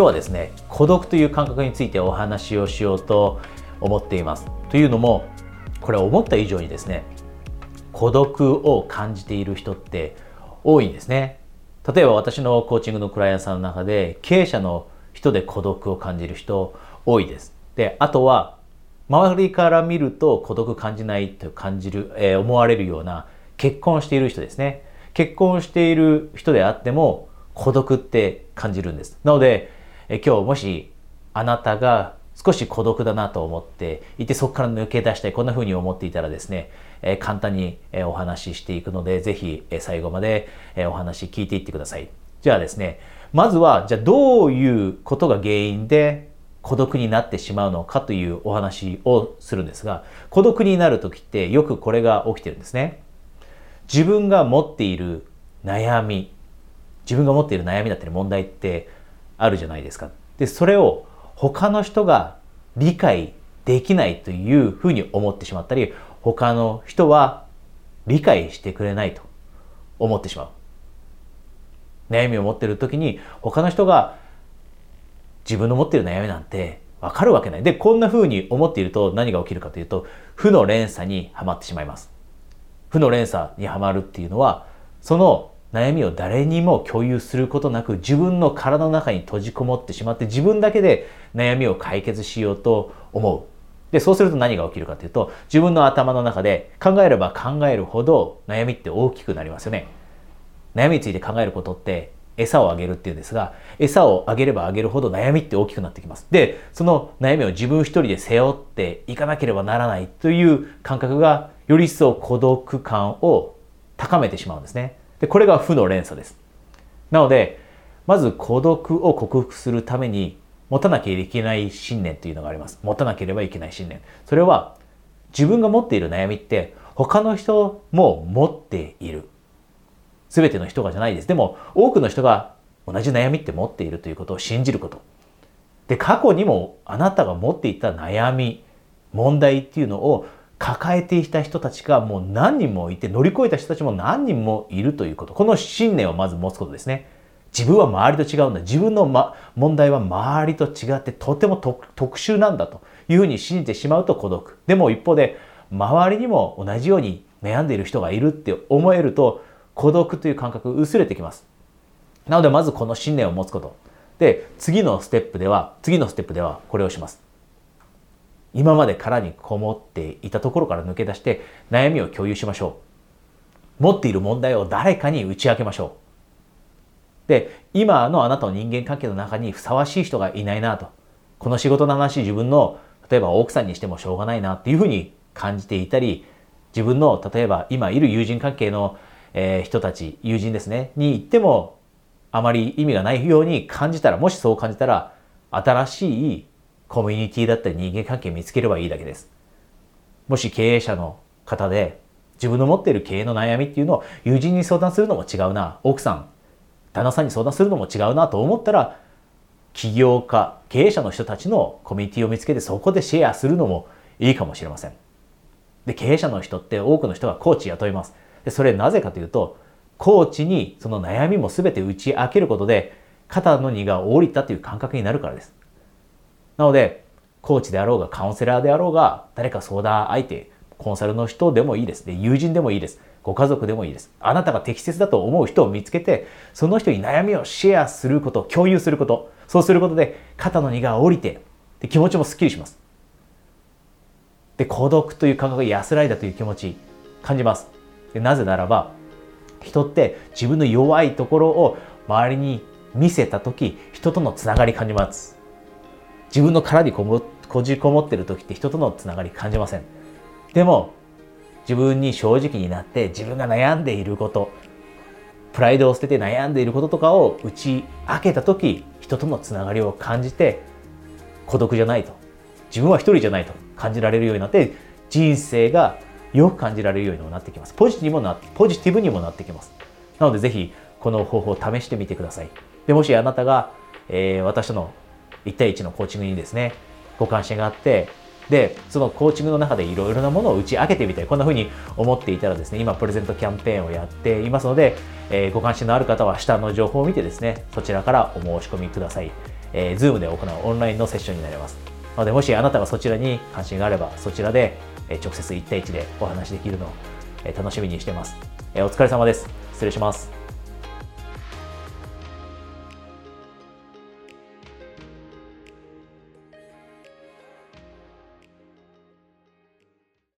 今日はですね孤独という感覚についてお話をしようと思っています。というのもこれ思った以上にですね孤独を感じている人って多いんですね。例えば私のコーチングのクライアントさんの中で経営者の人で孤独を感じる人多いです。であとは周りから見ると孤独感じないと感じる、えー、思われるような結婚している人ですね。結婚している人であっても孤独って感じるんです。なので、え、今日もしあなたが少し孤独だなと思っていてそこから抜け出したいこんな風に思っていたらですね、え、簡単にお話ししていくのでぜひ最後までお話聞いていってください。じゃあですねまずはじゃあどういうことが原因で孤独になってしまうのかというお話をするんですが孤独になる時ってよくこれが起きてるんですね。自分が持っている悩み自分が持っている悩みだったり問題ってあるじゃないですかでそれを他の人が理解できないというふうに思ってしまったり他の人は理解してくれないと思ってしまう悩みを持ってる時に他の人が自分の持ってる悩みなんてわかるわけない。で、こんな風に思っていると何が起きるかというと、負の連鎖にはまってしまいます。負の連鎖にはまるっていうのは、その悩みを誰にも共有することなく自分の体の中に閉じこもってしまって自分だけで悩みを解決しようと思う。で、そうすると何が起きるかというと自分の頭の中で考えれば考えるほど悩みって大きくなりますよね。悩みについて考えることって餌をあげるっていうんですが、餌をあげればあげるほど悩みって大きくなってきます。で、その悩みを自分一人で背負っていかなければならないという感覚が、より一層孤独感を高めてしまうんですね。で、これが負の連鎖です。なので、まず孤独を克服するために持たなきゃいけない信念というのがあります。持たなければいけない信念。それは自分が持っている悩みって他の人も持っている。全ての人がじゃないです。でも多くの人が同じ悩みって持っているということを信じること。で、過去にもあなたが持っていた悩み、問題っていうのを抱えていた人たちがもう何人もいて乗り越えた人たちも何人もいるということ。この信念をまず持つことですね。自分は周りと違うんだ。自分の、ま、問題は周りと違ってとても特殊なんだというふうに信じてしまうと孤独。でも一方で周りにも同じように悩んでいる人がいるって思えると孤独という感覚薄れてきます。なのでまずこの信念を持つこと。で、次のステップでは、次のステップではこれをします。今まで殻にこもっていたところから抜け出して悩みを共有しましょう。持っている問題を誰かに打ち明けましょう。で、今のあなたの人間関係の中にふさわしい人がいないなと。この仕事の話自分の例えば奥さんにしてもしょうがないなっていうふうに感じていたり、自分の例えば今いる友人関係のえー、人たち、友人ですね、に言ってもあまり意味がないように感じたら、もしそう感じたら、新しいコミュニティだったり人間関係見つければいいだけです。もし経営者の方で自分の持っている経営の悩みっていうのを友人に相談するのも違うな、奥さん、旦那さんに相談するのも違うなと思ったら、起業家、経営者の人たちのコミュニティを見つけてそこでシェアするのもいいかもしれません。で、経営者の人って多くの人がコーチ雇います。でそれなぜかというとコーチにその悩みも全て打ち明けることで肩の荷が下りたという感覚になるからです。なのでコーチであろうがカウンセラーであろうが誰か相談相手コンサルの人でもいいです。で友人でもいいです。ご家族でもいいです。あなたが適切だと思う人を見つけてその人に悩みをシェアすること共有することそうすることで肩の荷が下りてで気持ちもすっきりします。で孤独という感覚が安らいだという気持ち感じます。でなぜならば人って自分の弱いところを周りに見せた時人とのつながり感じます自分の殻にこもこじこもってる時って人とのつながり感じませんでも自分に正直になって自分が悩んでいることプライドを捨てて悩んでいることとかを打ち明けた時人とのつながりを感じて孤独じゃないと自分は一人じゃないと感じられるようになって人生がよく感じられるようにもなってきます。ポジティブにもなポジティブにもなってきます。なのでぜひこの方法を試してみてください。でもしあなたが、えー、私の1対1のコーチングにですね、ご関心があって、で、そのコーチングの中でいろいろなものを打ち明けてみたい。こんな風に思っていたらですね、今プレゼントキャンペーンをやっていますので、えー、ご関心のある方は下の情報を見てですね、そちらからお申し込みください。えー、Zoom で行うオンラインのセッションになります。なので、もしあなたがそちらに関心があれば、そちらで、直接1対1でお話できるのを、楽しみにしてます。えお疲れ様です。失礼します。